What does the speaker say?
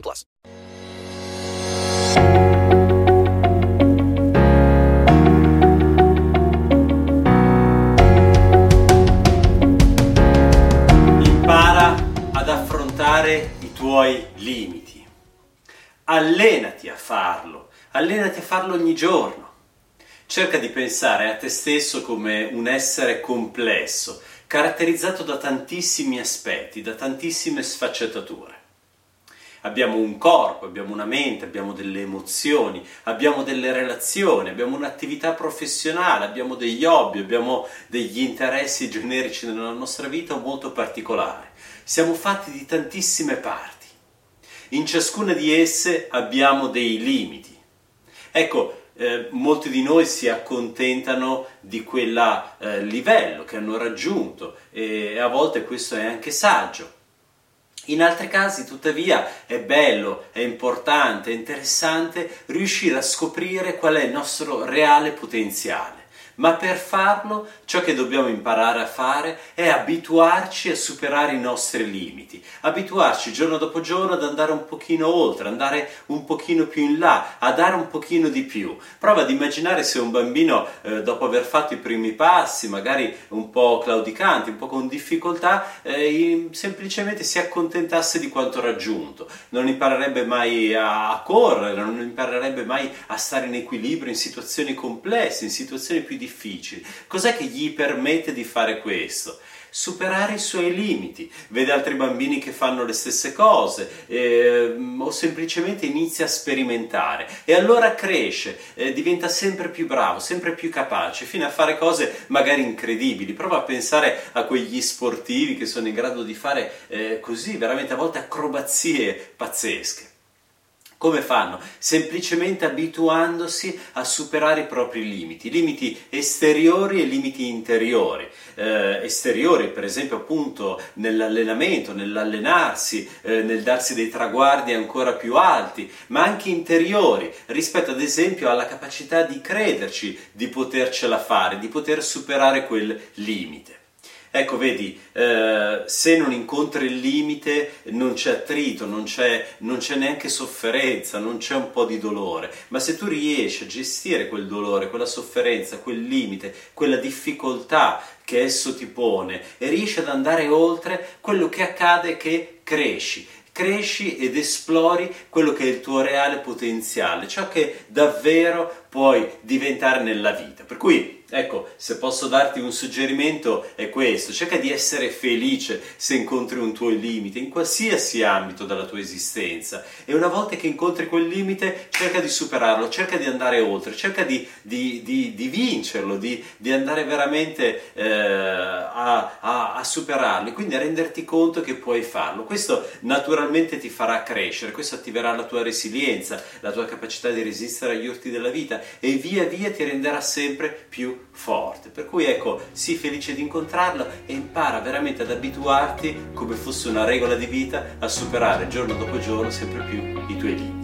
plus. Impara ad affrontare i tuoi limiti. Allenati a farlo, allenati a farlo ogni giorno. Cerca di pensare a te stesso come un essere complesso, caratterizzato da tantissimi aspetti, da tantissime sfaccettature. Abbiamo un corpo, abbiamo una mente, abbiamo delle emozioni, abbiamo delle relazioni, abbiamo un'attività professionale, abbiamo degli hobby, abbiamo degli interessi generici nella nostra vita molto particolari. Siamo fatti di tantissime parti. In ciascuna di esse abbiamo dei limiti. Ecco, eh, molti di noi si accontentano di quel eh, livello che hanno raggiunto e a volte questo è anche saggio. In altri casi, tuttavia, è bello, è importante, è interessante riuscire a scoprire qual è il nostro reale potenziale. Ma per farlo, ciò che dobbiamo imparare a fare è abituarci a superare i nostri limiti, abituarci giorno dopo giorno ad andare un pochino oltre, andare un pochino più in là, a dare un pochino di più. Prova ad immaginare se un bambino, eh, dopo aver fatto i primi passi, magari un po' claudicanti, un po' con difficoltà, eh, semplicemente si accontentasse di quanto raggiunto. Non imparerebbe mai a correre, non imparerebbe mai a stare in equilibrio in situazioni complesse, in situazioni più difficili. Cos'è che gli permette di fare questo? Superare i suoi limiti, vede altri bambini che fanno le stesse cose eh, o semplicemente inizia a sperimentare e allora cresce, eh, diventa sempre più bravo, sempre più capace, fino a fare cose magari incredibili. Prova a pensare a quegli sportivi che sono in grado di fare eh, così, veramente a volte acrobazie pazzesche. Come fanno? Semplicemente abituandosi a superare i propri limiti, limiti esteriori e limiti interiori. Eh, esteriori, per esempio, appunto nell'allenamento, nell'allenarsi, eh, nel darsi dei traguardi ancora più alti, ma anche interiori, rispetto ad esempio alla capacità di crederci, di potercela fare, di poter superare quel limite. Ecco, vedi, eh, se non incontri il limite non c'è attrito, non c'è, non c'è neanche sofferenza, non c'è un po' di dolore, ma se tu riesci a gestire quel dolore, quella sofferenza, quel limite, quella difficoltà che esso ti pone e riesci ad andare oltre, quello che accade è che cresci, cresci ed esplori quello che è il tuo reale potenziale, ciò che davvero puoi diventare nella vita. Per cui Ecco, se posso darti un suggerimento è questo, cerca di essere felice se incontri un tuo limite in qualsiasi ambito della tua esistenza e una volta che incontri quel limite cerca di superarlo, cerca di andare oltre, cerca di, di, di, di vincerlo, di, andare veramente eh, a, a, a superarlo e quindi a renderti conto che puoi farlo. Questo naturalmente ti farà crescere, questo attiverà la tua resilienza, la tua capacità di resistere agli urti della vita e via via ti renderà sempre forte. Per cui ecco, sii felice di incontrarlo e impara veramente ad abituarti, come fosse una regola di vita, a superare giorno dopo giorno sempre più i tuoi limiti.